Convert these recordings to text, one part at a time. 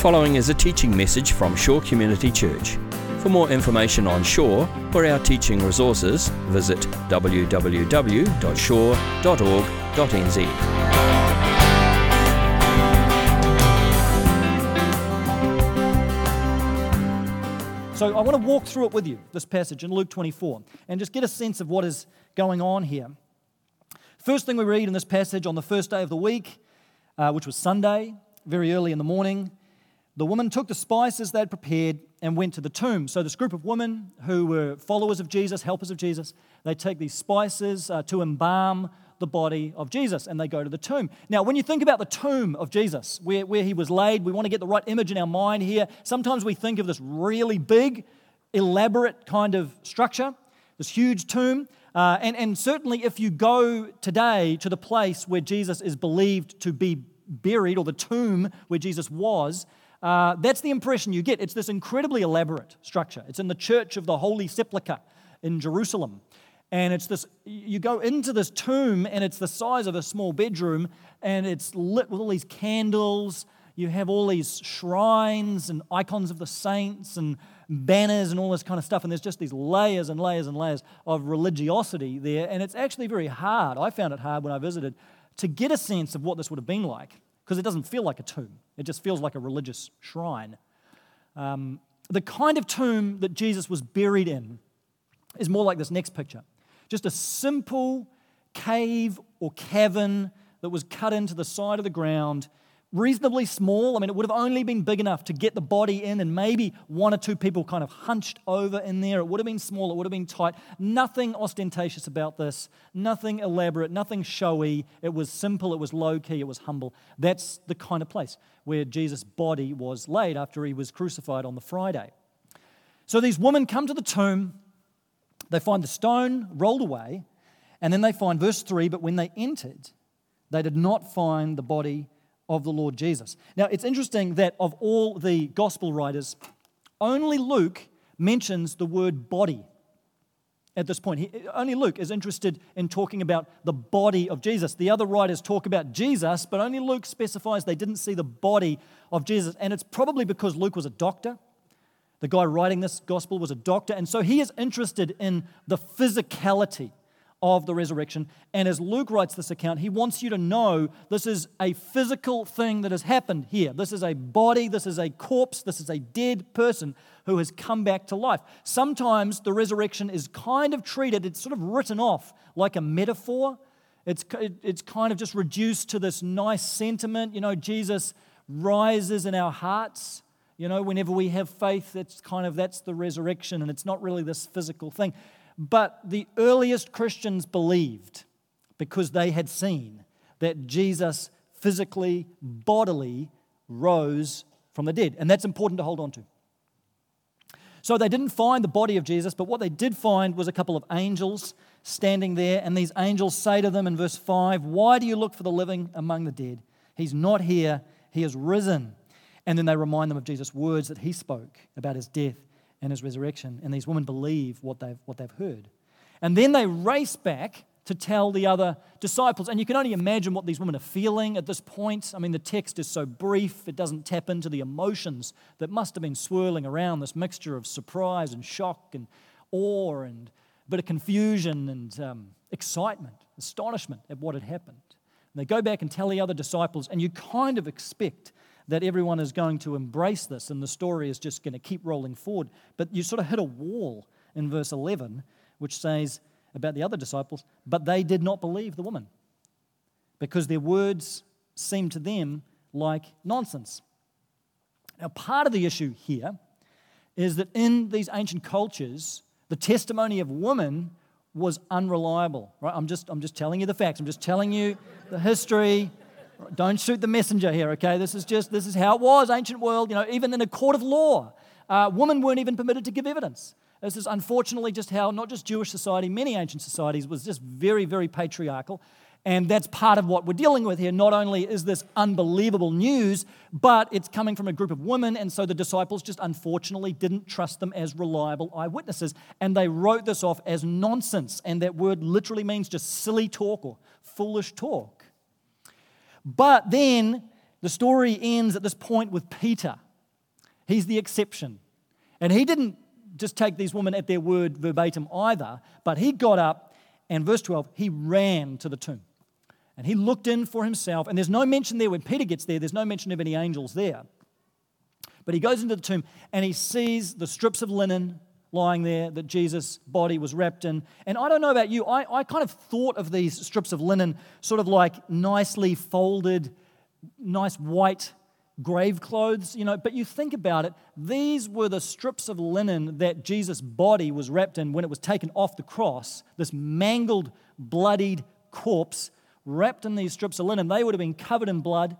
following is a teaching message from Shore Community Church. For more information on Shore or our teaching resources, visit www.shore.org.nz. So I want to walk through it with you, this passage in Luke 24, and just get a sense of what is going on here. First thing we read in this passage on the first day of the week, uh, which was Sunday, very early in the morning, the woman took the spices they had prepared and went to the tomb. So, this group of women who were followers of Jesus, helpers of Jesus, they take these spices uh, to embalm the body of Jesus and they go to the tomb. Now, when you think about the tomb of Jesus, where, where he was laid, we want to get the right image in our mind here. Sometimes we think of this really big, elaborate kind of structure, this huge tomb. Uh, and, and certainly, if you go today to the place where Jesus is believed to be buried, or the tomb where Jesus was, uh, that's the impression you get. It's this incredibly elaborate structure. It's in the Church of the Holy Sepulchre in Jerusalem. And it's this, you go into this tomb, and it's the size of a small bedroom, and it's lit with all these candles. You have all these shrines and icons of the saints and banners and all this kind of stuff. And there's just these layers and layers and layers of religiosity there. And it's actually very hard. I found it hard when I visited to get a sense of what this would have been like because it doesn't feel like a tomb, it just feels like a religious shrine. Um, the kind of tomb that Jesus was buried in is more like this next picture just a simple cave or cavern that was cut into the side of the ground reasonably small. I mean, it would have only been big enough to get the body in and maybe one or two people kind of hunched over in there. It would have been small, it would have been tight. Nothing ostentatious about this, nothing elaborate, nothing showy. It was simple, it was low key, it was humble. That's the kind of place where Jesus' body was laid after he was crucified on the Friday. So these women come to the tomb, they find the stone rolled away, and then they find verse 3 but when they entered, they did not find the body of the Lord Jesus. Now, it's interesting that of all the gospel writers, only Luke mentions the word body at this point. He, only Luke is interested in talking about the body of Jesus. The other writers talk about Jesus, but only Luke specifies they didn't see the body of Jesus. And it's probably because Luke was a doctor. The guy writing this gospel was a doctor. And so he is interested in the physicality of the resurrection. And as Luke writes this account, he wants you to know this is a physical thing that has happened here. This is a body, this is a corpse, this is a dead person who has come back to life. Sometimes the resurrection is kind of treated, it's sort of written off like a metaphor. It's, it's kind of just reduced to this nice sentiment. You know, Jesus rises in our hearts. You know, whenever we have faith, it's kind of that's the resurrection, and it's not really this physical thing. But the earliest Christians believed because they had seen that Jesus physically, bodily rose from the dead. And that's important to hold on to. So they didn't find the body of Jesus, but what they did find was a couple of angels standing there. And these angels say to them in verse 5 Why do you look for the living among the dead? He's not here, he has risen. And then they remind them of Jesus' words that he spoke about his death and his resurrection. And these women believe what they've, what they've heard. And then they race back to tell the other disciples. And you can only imagine what these women are feeling at this point. I mean, the text is so brief, it doesn't tap into the emotions that must have been swirling around this mixture of surprise and shock and awe and a bit of confusion and um, excitement, astonishment at what had happened. And they go back and tell the other disciples, and you kind of expect that everyone is going to embrace this and the story is just going to keep rolling forward. But you sort of hit a wall in verse 11, which says about the other disciples, but they did not believe the woman because their words seemed to them like nonsense. Now, part of the issue here is that in these ancient cultures, the testimony of women was unreliable. Right? I'm just, I'm just telling you the facts. I'm just telling you the history. Don't shoot the messenger here, okay? This is just, this is how it was, ancient world. You know, even in a court of law, uh, women weren't even permitted to give evidence. This is unfortunately just how not just Jewish society, many ancient societies was just very, very patriarchal. And that's part of what we're dealing with here. Not only is this unbelievable news, but it's coming from a group of women. And so the disciples just unfortunately didn't trust them as reliable eyewitnesses. And they wrote this off as nonsense. And that word literally means just silly talk or foolish talk. But then the story ends at this point with Peter He's the exception. And he didn't just take these women at their word verbatim either, but he got up and, verse 12, he ran to the tomb. And he looked in for himself. And there's no mention there when Peter gets there, there's no mention of any angels there. But he goes into the tomb and he sees the strips of linen lying there that Jesus' body was wrapped in. And I don't know about you, I, I kind of thought of these strips of linen sort of like nicely folded, nice white grave clothes, you know. But you think about it, these were the strips of linen that Jesus' body was wrapped in when it was taken off the cross, this mangled, bloodied corpse wrapped in these strips of linen. They would have been covered in blood,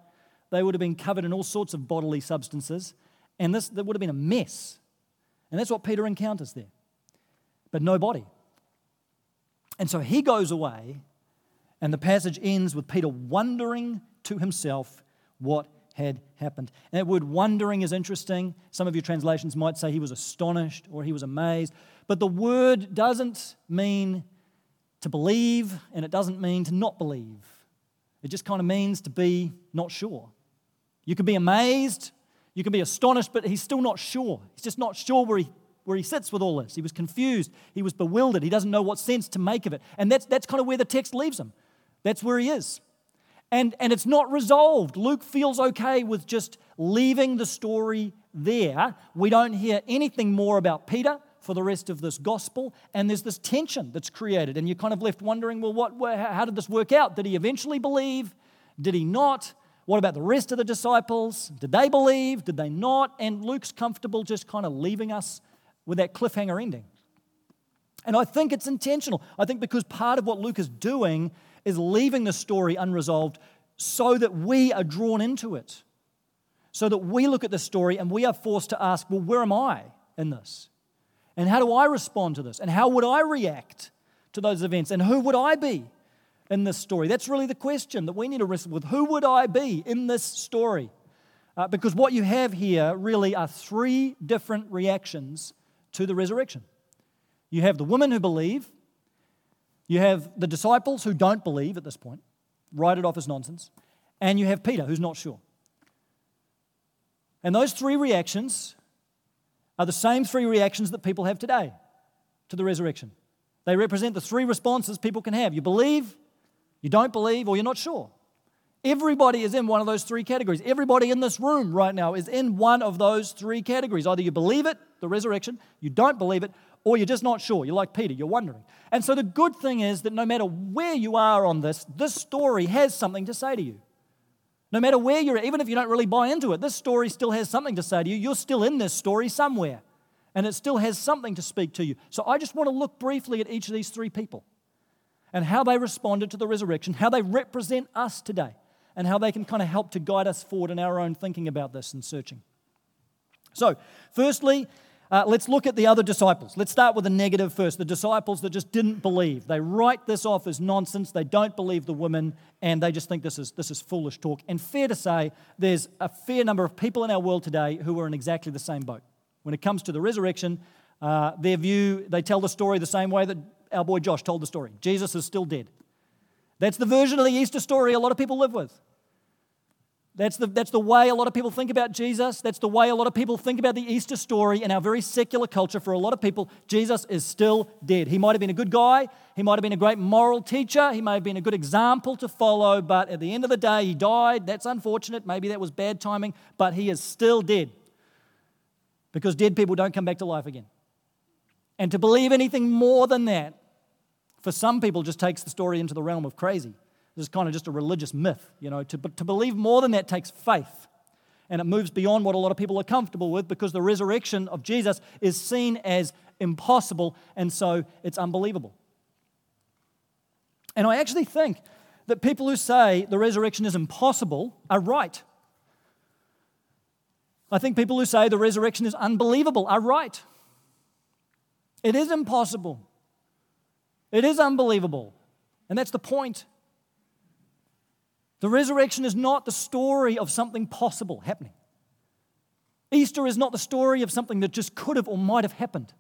they would have been covered in all sorts of bodily substances, and this that would have been a mess. And that's what Peter encounters there. But no body. And so he goes away, and the passage ends with Peter wondering to himself what had happened. And that word wondering is interesting. Some of your translations might say he was astonished or he was amazed. But the word doesn't mean to believe and it doesn't mean to not believe. It just kind of means to be not sure. You can be amazed, you can be astonished, but he's still not sure. He's just not sure where he, where he sits with all this. He was confused, he was bewildered, he doesn't know what sense to make of it. And that's, that's kind of where the text leaves him. That's where he is. And, and it's not resolved. Luke feels okay with just leaving the story there. We don't hear anything more about Peter for the rest of this gospel, and there's this tension that's created, and you're kind of left wondering, well, what, how did this work out? Did he eventually believe? Did he not? What about the rest of the disciples? Did they believe? Did they not? And Luke's comfortable just kind of leaving us with that cliffhanger ending. And I think it's intentional. I think because part of what Luke is doing is leaving the story unresolved so that we are drawn into it. So that we look at the story and we are forced to ask, well, where am I in this? And how do I respond to this? And how would I react to those events? And who would I be in this story? That's really the question that we need to wrestle with. Who would I be in this story? Uh, because what you have here really are three different reactions to the resurrection. You have the women who believe, you have the disciples who don't believe at this point, write it off as nonsense, and you have Peter who's not sure. And those three reactions are the same three reactions that people have today to the resurrection. They represent the three responses people can have you believe, you don't believe, or you're not sure. Everybody is in one of those three categories. Everybody in this room right now is in one of those three categories. Either you believe it, the resurrection, you don't believe it, or you're just not sure. You're like Peter, you're wondering. And so the good thing is that no matter where you are on this, this story has something to say to you. No matter where you're at, even if you don't really buy into it, this story still has something to say to you. You're still in this story somewhere, and it still has something to speak to you. So I just want to look briefly at each of these three people and how they responded to the resurrection, how they represent us today, and how they can kind of help to guide us forward in our own thinking about this and searching. So, firstly, uh, let's look at the other disciples. Let's start with the negative first the disciples that just didn't believe. They write this off as nonsense. They don't believe the women, and they just think this is, this is foolish talk. And fair to say, there's a fair number of people in our world today who are in exactly the same boat. When it comes to the resurrection, uh, their view, they tell the story the same way that our boy Josh told the story Jesus is still dead. That's the version of the Easter story a lot of people live with. That's the, that's the way a lot of people think about Jesus. That's the way a lot of people think about the Easter story in our very secular culture. For a lot of people, Jesus is still dead. He might have been a good guy. He might have been a great moral teacher. He may have been a good example to follow. But at the end of the day, he died. That's unfortunate. Maybe that was bad timing. But he is still dead. Because dead people don't come back to life again. And to believe anything more than that, for some people, just takes the story into the realm of crazy. This is kind of just a religious myth. You know, to, to believe more than that takes faith. And it moves beyond what a lot of people are comfortable with because the resurrection of Jesus is seen as impossible, and so it's unbelievable. And I actually think that people who say the resurrection is impossible are right. I think people who say the resurrection is unbelievable are right. It is impossible. It is unbelievable. And that's the point. The resurrection is not the story of something possible happening. Easter is not the story of something that just could have or might have happened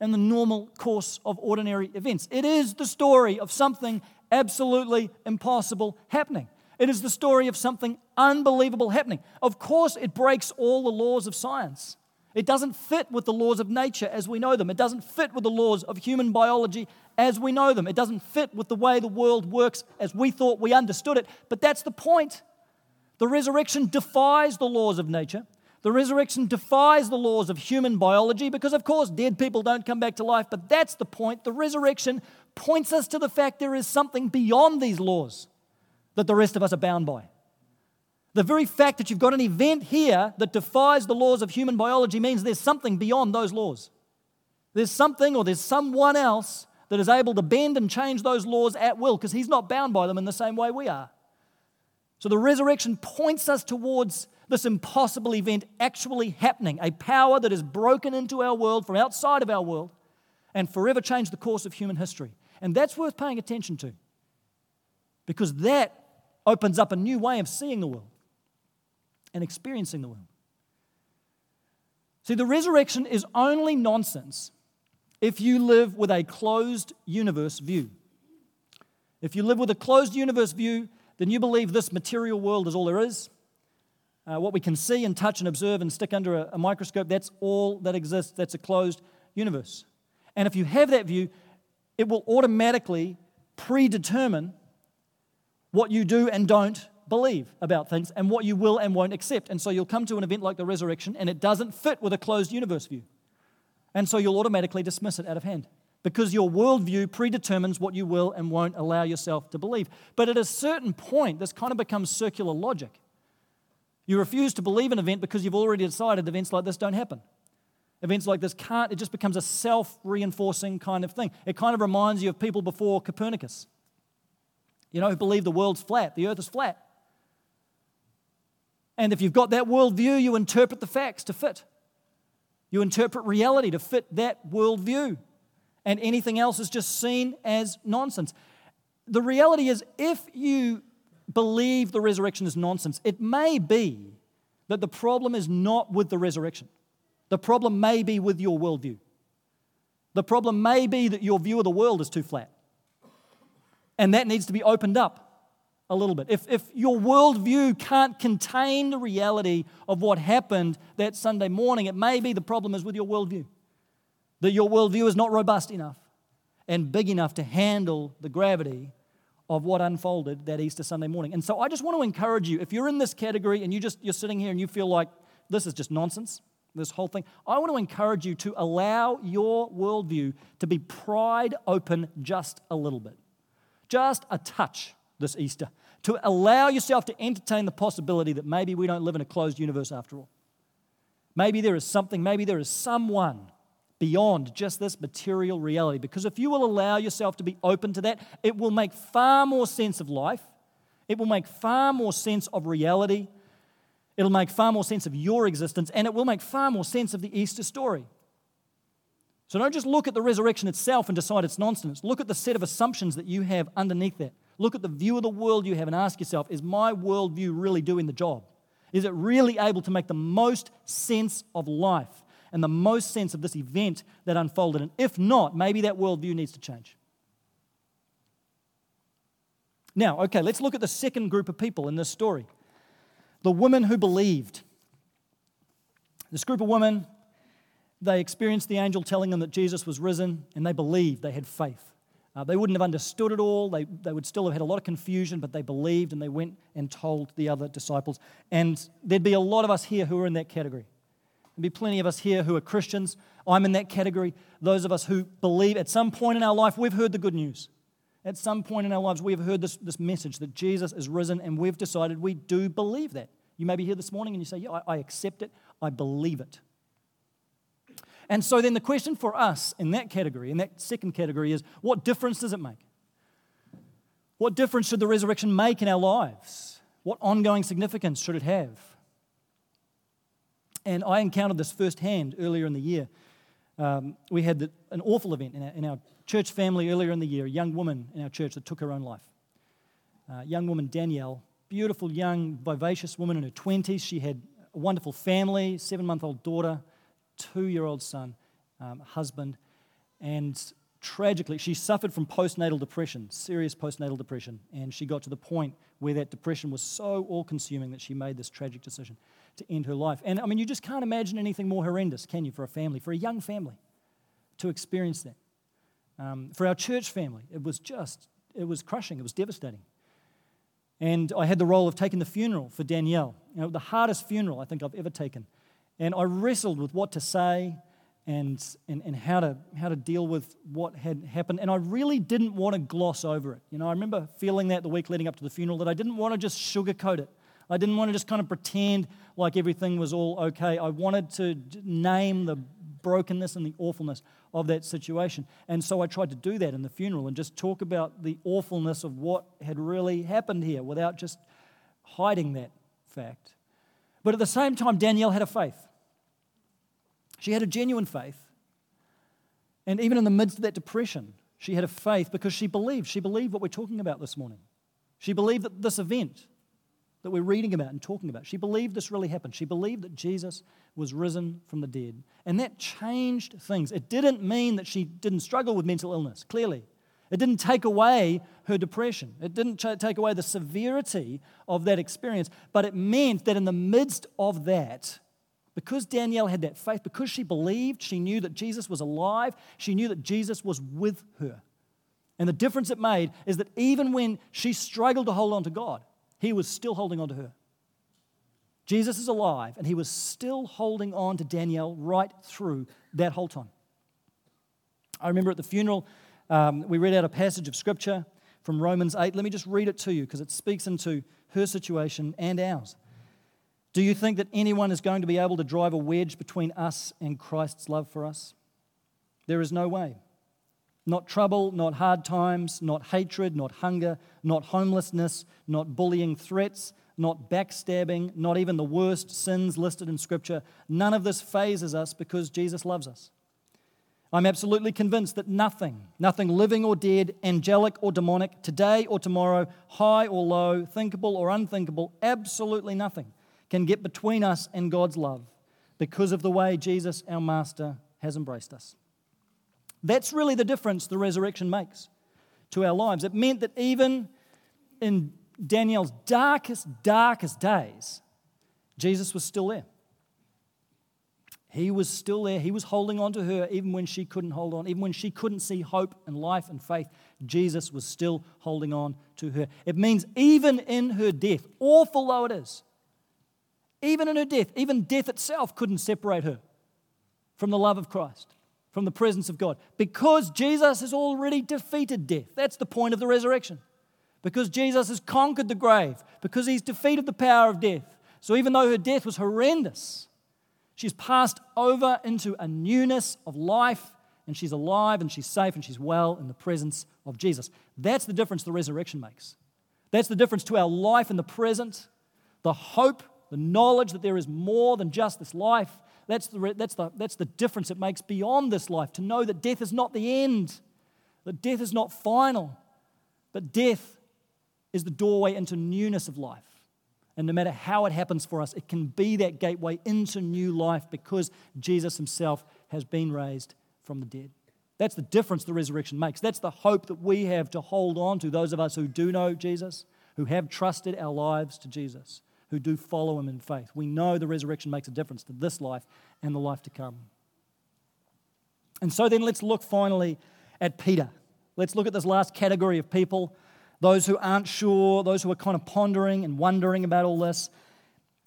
in the normal course of ordinary events. It is the story of something absolutely impossible happening. It is the story of something unbelievable happening. Of course, it breaks all the laws of science. It doesn't fit with the laws of nature as we know them. It doesn't fit with the laws of human biology as we know them. It doesn't fit with the way the world works as we thought we understood it. But that's the point. The resurrection defies the laws of nature. The resurrection defies the laws of human biology because, of course, dead people don't come back to life. But that's the point. The resurrection points us to the fact there is something beyond these laws that the rest of us are bound by. The very fact that you've got an event here that defies the laws of human biology means there's something beyond those laws. There's something or there's someone else that is able to bend and change those laws at will because he's not bound by them in the same way we are. So the resurrection points us towards this impossible event actually happening, a power that has broken into our world from outside of our world and forever changed the course of human history. And that's worth paying attention to because that opens up a new way of seeing the world and experiencing the world. See, the resurrection is only nonsense if you live with a closed universe view. If you live with a closed universe view, then you believe this material world is all there is. Uh, what we can see and touch and observe and stick under a, a microscope, that's all that exists. That's a closed universe. And if you have that view, it will automatically predetermine what you do and don't believe about things and what you will and won't accept. And so you'll come to an event like the resurrection and it doesn't fit with a closed universe view. And so you'll automatically dismiss it out of hand because your worldview predetermines what you will and won't allow yourself to believe. But at a certain point, this kind of becomes circular logic. You refuse to believe an event because you've already decided events like this don't happen. Events like this can't, it just becomes a self reinforcing kind of thing. It kind of reminds you of people before Copernicus, you know, who believe the world's flat, the earth is flat. And if you've got that worldview, you interpret the facts to fit. You interpret reality to fit that worldview. And anything else is just seen as nonsense. The reality is, if you believe the resurrection is nonsense, it may be that the problem is not with the resurrection. The problem may be with your worldview. The problem may be that your view of the world is too flat. And that needs to be opened up a little bit. If, if your worldview can't contain the reality of what happened that Sunday morning, it may be the problem is with your worldview. That your worldview is not robust enough and big enough to handle the gravity of what unfolded that Easter Sunday morning. And so I just want to encourage you, if you're in this category and you just you're sitting here and you feel like this is just nonsense, this whole thing, I want to encourage you to allow your worldview to be pried open just a little bit. Just a touch this Easter to allow yourself to entertain the possibility that maybe we don't live in a closed universe after all. Maybe there is something, maybe there is someone beyond just this material reality. Because if you will allow yourself to be open to that, it will make far more sense of life. It will make far more sense of reality. It'll make far more sense of your existence, and it will make far more sense of the Easter story. So don't just look at the resurrection itself and decide it's nonsense. Look at the set of assumptions that you have underneath that. Look at the view of the world you have and ask yourself is my worldview really doing the job? Is it really able to make the most sense of life and the most sense of this event that unfolded? And if not, maybe that worldview needs to change. Now, okay, let's look at the second group of people in this story the women who believed. This group of women, they experienced the angel telling them that Jesus was risen, and they believed, they had faith. Uh, they wouldn't have understood it all. They, they would still have had a lot of confusion, but they believed and they went and told the other disciples. And there'd be a lot of us here who are in that category. There'd be plenty of us here who are Christians. I'm in that category. Those of us who believe at some point in our life, we've heard the good news. At some point in our lives, we have heard this, this message that Jesus is risen, and we've decided we do believe that. You may be here this morning and you say, Yeah, I, I accept it, I believe it. And so then the question for us in that category, in that second category, is what difference does it make? What difference should the resurrection make in our lives? What ongoing significance should it have? And I encountered this firsthand earlier in the year. Um, we had the, an awful event in our, in our, church family earlier in the year, a young woman in our church that took her own life. Uh, young woman, Danielle, beautiful, young, vivacious woman in her 20s. She had a wonderful family, seven month old daughter, two year old son, um, husband, and tragically, she suffered from postnatal depression, serious postnatal depression, and she got to the point where that depression was so all consuming that she made this tragic decision to end her life. And I mean, you just can't imagine anything more horrendous, can you, for a family, for a young family to experience that? Um, for our church family, it was just, it was crushing, it was devastating. And I had the role of taking the funeral for Danielle, you know, the hardest funeral I think I've ever taken. And I wrestled with what to say and, and, and how, to, how to deal with what had happened. And I really didn't want to gloss over it. You know, I remember feeling that the week leading up to the funeral that I didn't want to just sugarcoat it. I didn't want to just kind of pretend like everything was all okay. I wanted to name the brokenness and the awfulness of that situation. And so I tried to do that in the funeral and just talk about the awfulness of what had really happened here without just hiding that fact. But at the same time, Danielle had a faith. She had a genuine faith. And even in the midst of that depression, she had a faith because she believed. She believed what we're talking about this morning. She believed that this event that we're reading about and talking about, she believed this really happened. She believed that Jesus was risen from the dead. And that changed things. It didn't mean that she didn't struggle with mental illness, clearly. It didn't take away her depression. It didn't take away the severity of that experience. But it meant that in the midst of that, because Danielle had that faith, because she believed, she knew that Jesus was alive, she knew that Jesus was with her. And the difference it made is that even when she struggled to hold on to God, He was still holding on to her. Jesus is alive, and he was still holding on to Danielle right through that whole time. I remember at the funeral, um, we read out a passage of scripture from Romans 8. Let me just read it to you because it speaks into her situation and ours. Do you think that anyone is going to be able to drive a wedge between us and Christ's love for us? There is no way. Not trouble, not hard times, not hatred, not hunger, not homelessness, not bullying threats, not backstabbing, not even the worst sins listed in Scripture. None of this fazes us because Jesus loves us. I'm absolutely convinced that nothing, nothing living or dead, angelic or demonic, today or tomorrow, high or low, thinkable or unthinkable, absolutely nothing can get between us and God's love because of the way Jesus, our Master, has embraced us. That's really the difference the resurrection makes to our lives. It meant that even in Danielle's darkest, darkest days, Jesus was still there. He was still there. He was holding on to her even when she couldn't hold on, even when she couldn't see hope and life and faith. Jesus was still holding on to her. It means even in her death, awful though it is, even in her death, even death itself couldn't separate her from the love of Christ, from the presence of God, because Jesus has already defeated death. That's the point of the resurrection because Jesus has conquered the grave, because he's defeated the power of death. So even though her death was horrendous, she's passed over into a newness of life, and she's alive, and she's safe, and she's well in the presence of Jesus. That's the difference the resurrection makes. That's the difference to our life in the present, the hope, the knowledge that there is more than just this life. That's the, that's, the, that's the difference it makes beyond this life, to know that death is not the end, that death is not final, but death is the doorway into newness of life. And no matter how it happens for us, it can be that gateway into new life because Jesus himself has been raised from the dead. That's the difference the resurrection makes. That's the hope that we have to hold on to, those of us who do know Jesus, who have trusted our lives to Jesus, who do follow him in faith. We know the resurrection makes a difference to this life and the life to come. And so then let's look finally at Peter. Let's look at this last category of people those who aren't sure, those who are kind of pondering and wondering about all this.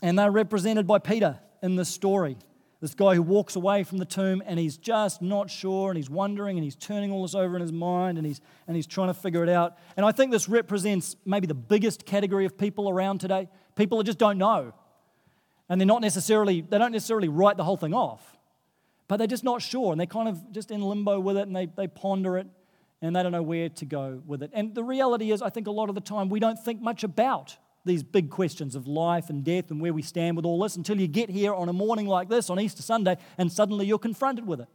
And they're represented by Peter in this story. This guy who walks away from the tomb and he's just not sure and he's wondering and he's turning all this over in his mind and he's, and he's trying to figure it out. And I think this represents maybe the biggest category of people around today. People who just don't know. And they're not necessarily, they don't necessarily write the whole thing off, but they're just not sure and they're kind of just in limbo with it and they, they ponder it and they don't know where to go with it. And the reality is, I think a lot of the time we don't think much about these big questions of life and death and where we stand with all this until you get here on a morning like this on Easter Sunday and suddenly you're confronted with it.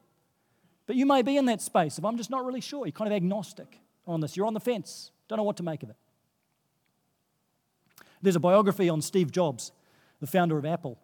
But you may be in that space of, I'm just not really sure. You're kind of agnostic on this. You're on the fence, don't know what to make of it. There's a biography on Steve Jobs, the founder of Apple.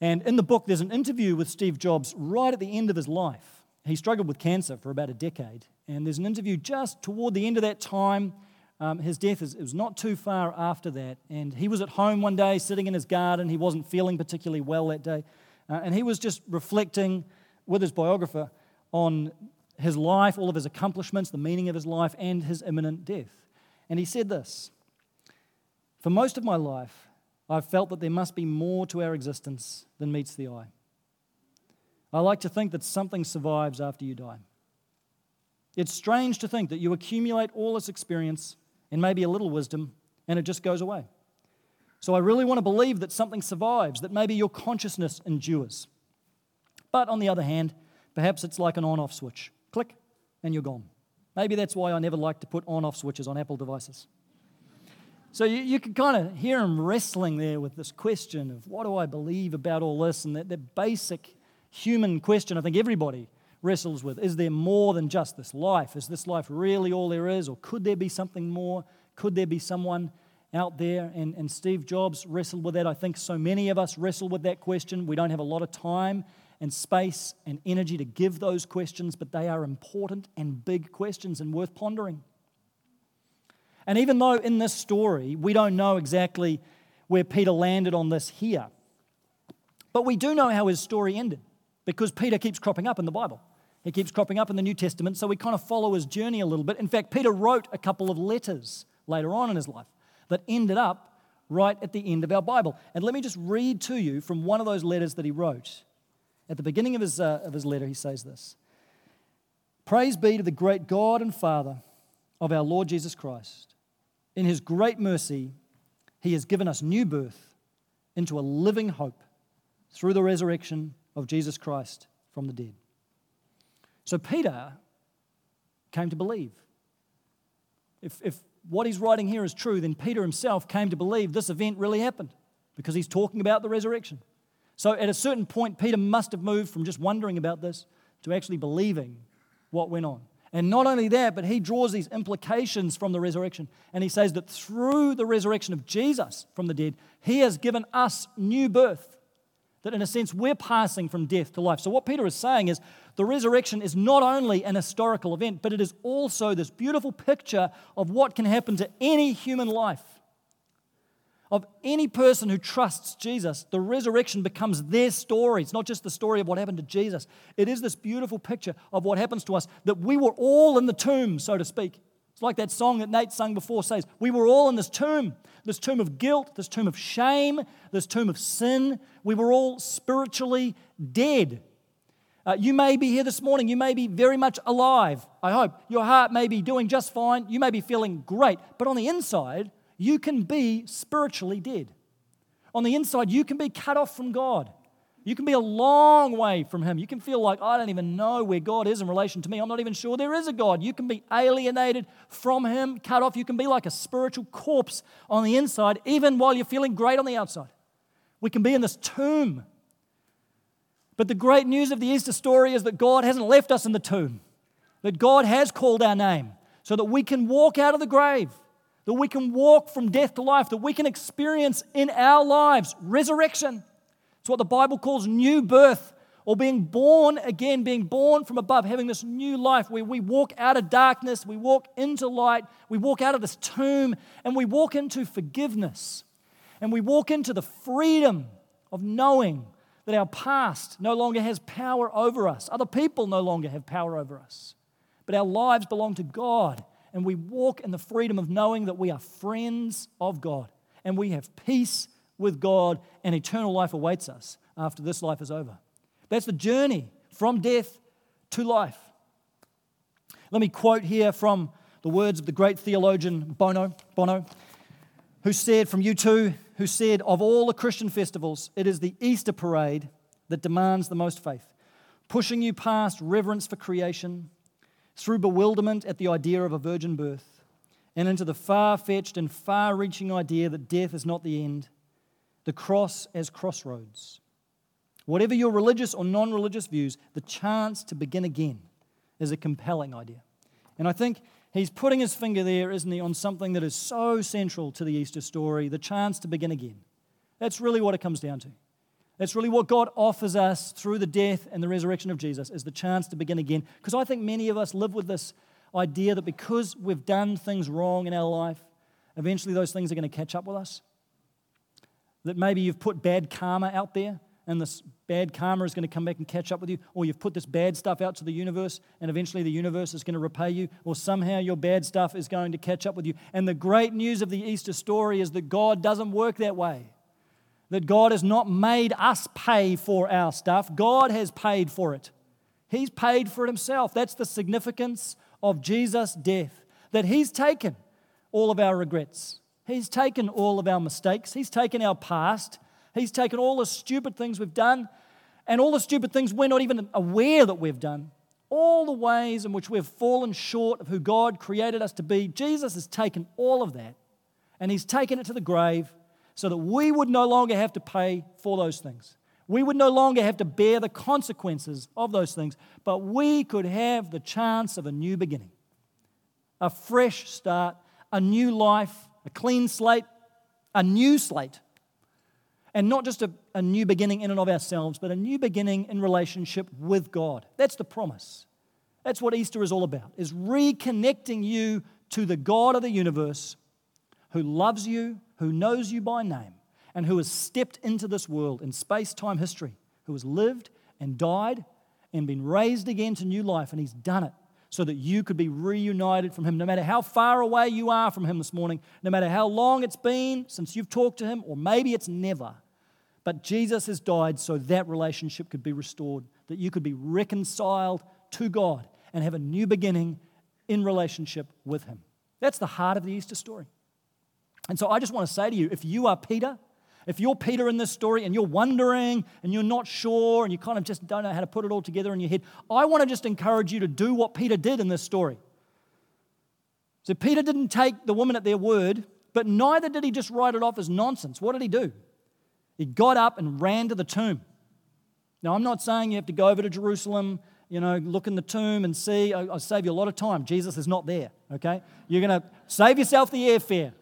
And in the book, there's an interview with Steve Jobs right at the end of his life. he struggled with cancer for about a decade. And there's an interview just toward the end of that time. Um, his death is, it was not too far after that. And he was at home one day sitting in his garden. He wasn't feeling particularly well that day. Uh, and he was just reflecting with his biographer on his life, all of his accomplishments, the meaning of his life, and his imminent death. And he said this For most of my life, I've felt that there must be more to our existence than meets the eye. I like to think that something survives after you die. It's strange to think that you accumulate all this experience and maybe a little wisdom, and it just goes away. So I really want to believe that something survives, that maybe your consciousness endures. But on the other hand, perhaps it's like an on off switch click, and you're gone. Maybe that's why I never like to put on off switches on Apple devices. So you, you can kind of hear him wrestling there with this question of what do I believe about all this? And that, that basic human question I think everybody wrestles with is there more than just this life? Is this life really all there is? Or could there be something more? Could there be someone out there? And, and Steve Jobs wrestled with that. I think so many of us wrestle with that question. We don't have a lot of time and space and energy to give those questions, but they are important and big questions and worth pondering. And even though in this story we don't know exactly where Peter landed on this here, but we do know how his story ended because Peter keeps cropping up in the Bible. He keeps cropping up in the New Testament, so we kind of follow his journey a little bit. In fact, Peter wrote a couple of letters later on in his life that ended up right at the end of our Bible. And let me just read to you from one of those letters that he wrote. At the beginning of his, uh, of his letter, he says this Praise be to the great God and Father of our Lord Jesus Christ. In his great mercy, he has given us new birth into a living hope through the resurrection of Jesus Christ from the dead. So Peter came to believe. If, if what he's writing here is true, then Peter himself came to believe this event really happened because he's talking about the resurrection. So at a certain point, Peter must have moved from just wondering about this to actually believing what went on. And not only that, but he draws these implications from the resurrection. And he says that through the resurrection of Jesus from the dead, he has given us new birth. That in a sense, we're passing from death to life. So, what Peter is saying is the resurrection is not only an historical event, but it is also this beautiful picture of what can happen to any human life. Of any person who trusts Jesus, the resurrection becomes their story. It's not just the story of what happened to Jesus, it is this beautiful picture of what happens to us that we were all in the tomb, so to speak. It's like that song that Nate sung before says, We were all in this tomb, this tomb of guilt, this tomb of shame, this tomb of sin. We were all spiritually dead. Uh, you may be here this morning. You may be very much alive. I hope. Your heart may be doing just fine. You may be feeling great. But on the inside, you can be spiritually dead. On the inside, you can be cut off from God. You can be a long way from Him. You can feel like, I don't even know where God is in relation to me. I'm not even sure there is a God. You can be alienated from Him, cut off. You can be like a spiritual corpse on the inside, even while you're feeling great on the outside. We can be in this tomb. But the great news of the Easter story is that God hasn't left us in the tomb, that God has called our name so that we can walk out of the grave that we can walk from death to life, that we can experience in our lives resurrection. It's what the Bible calls new birth or being born again, being born from above, having this new life where we walk out of darkness, we walk into light, we walk out of this tomb, and we walk into forgiveness. And we walk into the freedom of knowing that our past no longer has power over us. Other people no longer have power over us. But our lives belong to God and we walk in the freedom of knowing that we are friends of God and we have peace with God and eternal life awaits us after this life is over. That's the journey from death to life. Let me quote here from the words of the great theologian Bono, Bono, who said from U2 who said, Of all the Christian festivals, it is the Easter parade that demands the most faith, pushing you past reverence for creation through bewilderment at the idea of a virgin birth and into the far fetched and far reaching idea that death is not the end, the cross as crossroads. Whatever your religious or non religious views, the chance to begin again is a compelling idea. And I think he's putting his finger there, isn't he, on something that is so central to the Easter story the chance to begin again. That's really what it comes down to. That's really what God offers us through the death and the resurrection of Jesus is the chance to begin again. Because I think many of us live with this idea that because we've done things wrong in our life, eventually those things are going to catch up with us. That maybe you've put bad karma out there and this bad karma is going to come back and catch up with you, or you've put this bad stuff out to the universe and eventually the universe is going to repay you, or somehow your bad stuff is going to catch up with you. And the great news of the Easter story is that God doesn't work that way that God has not made us pay for our stuff, God has paid for it. He's paid for it himself. That's the significance of Jesus' death, that He's taken all of our regrets, He's taken all of our mistakes, He's taken our past, He's taken all the stupid things we've done, and all the stupid things we're not even aware that we've done. All the ways in which we've fallen short of who God created us to be, Jesus has taken all of that and He's taken it to the grave so that we would no longer have to pay for those things. We would no longer have to bear the consequences of those things, but we could have the chance of a new beginning, a fresh start, a new life, a clean slate, a new slate. And not just a, a new beginning in and of ourselves, but a new beginning in relationship with God. That's the promise. That's what Easter is all about, is reconnecting you to the God of the universe who loves you, who knows you by name, and who has stepped into this world in space time history, who has lived and died and been raised again to new life, and he's done it so that you could be reunited from him. No matter how far away you are from him this morning, no matter how long it's been since you've talked to him, or maybe it's never, but Jesus has died so that relationship could be restored, that you could be reconciled to God and have a new beginning in relationship with him. That's the heart of the Easter story. And so I just want to say to you if you are Peter, if you're Peter in this story and you're wondering and you're not sure and you kind of just don't know how to put it all together in your head, I want to just encourage you to do what Peter did in this story. So Peter didn't take the woman at their word, but neither did he just write it off as nonsense. What did he do? He got up and ran to the tomb. Now, I'm not saying you have to go over to Jerusalem, you know, look in the tomb and see. I'll save you a lot of time. Jesus is not there, okay? You're going to save yourself the airfare.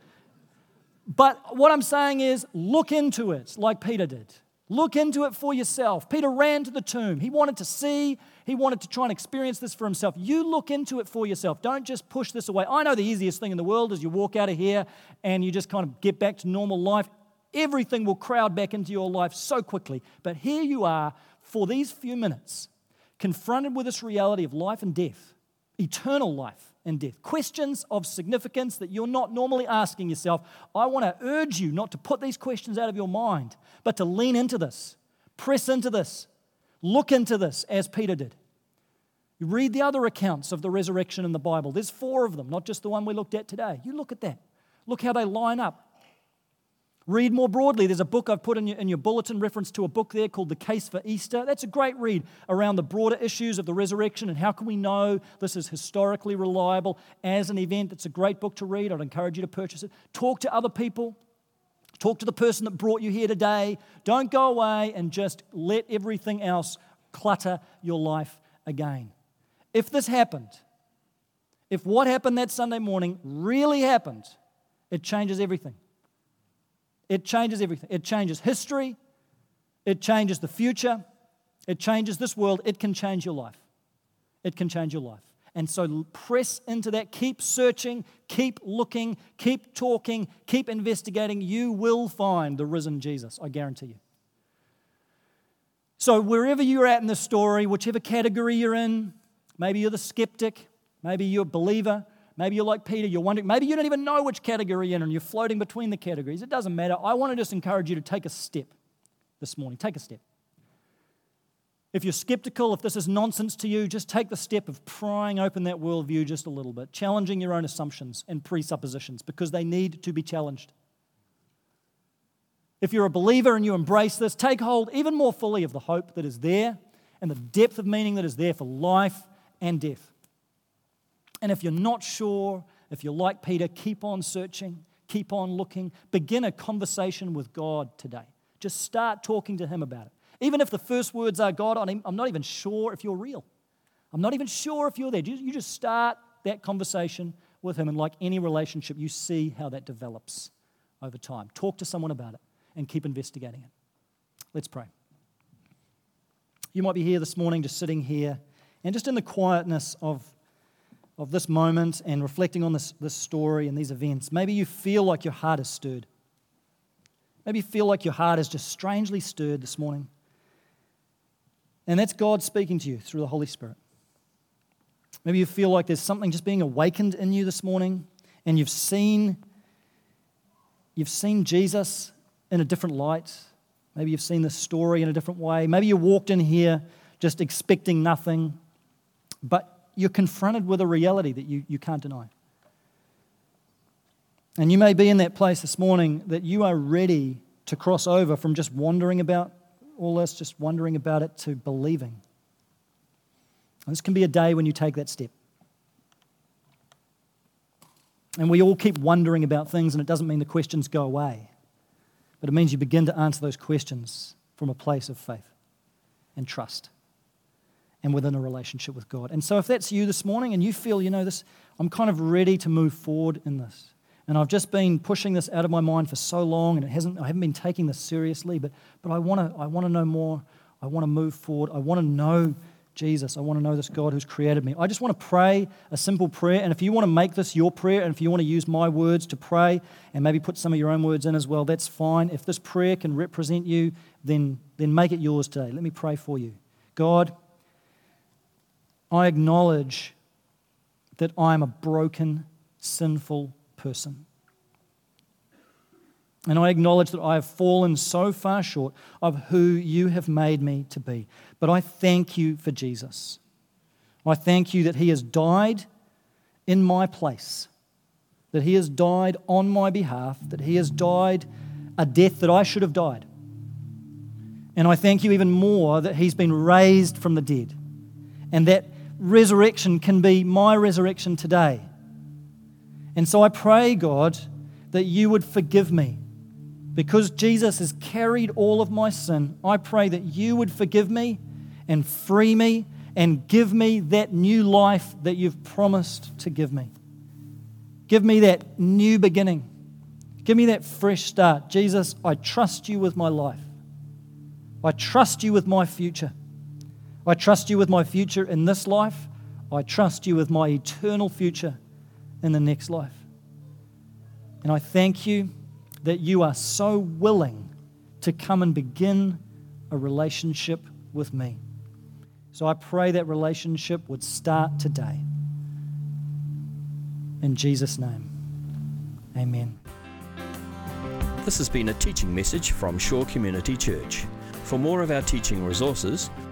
But what I'm saying is, look into it like Peter did. Look into it for yourself. Peter ran to the tomb. He wanted to see, he wanted to try and experience this for himself. You look into it for yourself. Don't just push this away. I know the easiest thing in the world is you walk out of here and you just kind of get back to normal life. Everything will crowd back into your life so quickly. But here you are for these few minutes, confronted with this reality of life and death, eternal life and death. Questions of significance that you're not normally asking yourself. I want to urge you not to put these questions out of your mind, but to lean into this, press into this, look into this as Peter did. You read the other accounts of the resurrection in the Bible. There's four of them, not just the one we looked at today. You look at that. Look how they line up. Read more broadly. There's a book I've put in your, in your bulletin, reference to a book there called The Case for Easter. That's a great read around the broader issues of the resurrection and how can we know this is historically reliable as an event. It's a great book to read. I'd encourage you to purchase it. Talk to other people. Talk to the person that brought you here today. Don't go away and just let everything else clutter your life again. If this happened, if what happened that Sunday morning really happened, it changes everything. It changes everything. It changes history, it changes the future, it changes this world. It can change your life. It can change your life. And so press into that. Keep searching, keep looking, keep talking, keep investigating. You will find the risen Jesus, I guarantee you. So, wherever you're at in this story, whichever category you're in, maybe you're the skeptic, maybe you're a believer, Maybe you're like Peter, you're wondering, maybe you don't even know which category you're in and you're floating between the categories. It doesn't matter. I want to just encourage you to take a step this morning. Take a step. If you're skeptical, if this is nonsense to you, just take the step of prying open that worldview just a little bit, challenging your own assumptions and presuppositions because they need to be challenged. If you're a believer and you embrace this, take hold even more fully of the hope that is there and the depth of meaning that is there for life and death. And if you're not sure, if you're like Peter, keep on searching, keep on looking, begin a conversation with God today. Just start talking to Him about it. Even if the first words are, God, I'm not even sure if you're real. I'm not even sure if you're there. You just start that conversation with Him. And like any relationship, you see how that develops over time. Talk to someone about it and keep investigating it. Let's pray. you might be here this morning, just sitting here, and just in the quietness of, of this moment and reflecting on this, this story and these events, maybe you feel like your heart is stirred. Maybe you feel like your heart is just strangely stirred this morning. And that's God speaking to you through the Holy Spirit. Maybe you feel like there's something just being awakened in you this morning and you've seen you've seen Jesus in a different light. Maybe you've seen this story in a different way. Maybe you walked in here just expecting nothing, but you're confronted with a reality that you, you can't deny. And you may be in that place this morning that you are ready to cross over from just wondering about all this, just wondering about it, to believing. And this can be a day when you take that step. And we all keep wondering about things, and it doesn't mean the questions go away, but it means you begin to answer those questions from a place of faith and trust and within a relationship with God. And so, if that's you this morning and you feel, you know, this, I'm kind of ready to move forward in this, and I've just been pushing this out of my mind for so long, and it hasn't, I haven't been taking this seriously, but, but I want to I wanna know more. I want to move forward. I want to know Jesus. I want to know this God who's created me. I just want to pray a simple prayer. And if you want to make this your prayer, and if you want to use my words to pray and maybe put some of your own words in as well, that's fine. If this prayer can represent you, then, then make it yours today. Let me pray for you. God, I acknowledge that I am a broken, sinful person. And I acknowledge that I have fallen so far short of who you have made me to be. But I thank you for Jesus. I thank you that he has died in my place, that he has died on my behalf, that he has died a death that I should have died. And I thank you even more that he's been raised from the dead, and that resurrection can be my resurrection today. And so I pray, God, that you would forgive me because Jesus has carried all of my sin, I pray that you would forgive me and free me and give me that new life that you've promised to give me. Give me that new beginning. Give me that fresh start. Jesus, I trust you with my life. I trust you with my future. I trust you with my future in this life. I trust you with my eternal future in the next life. And I thank you that you are so willing to come and begin a relationship with me. So I pray that relationship would start today. In Jesus' name, amen. This has been a teaching message from Shore Community Church. For more of our teaching resources,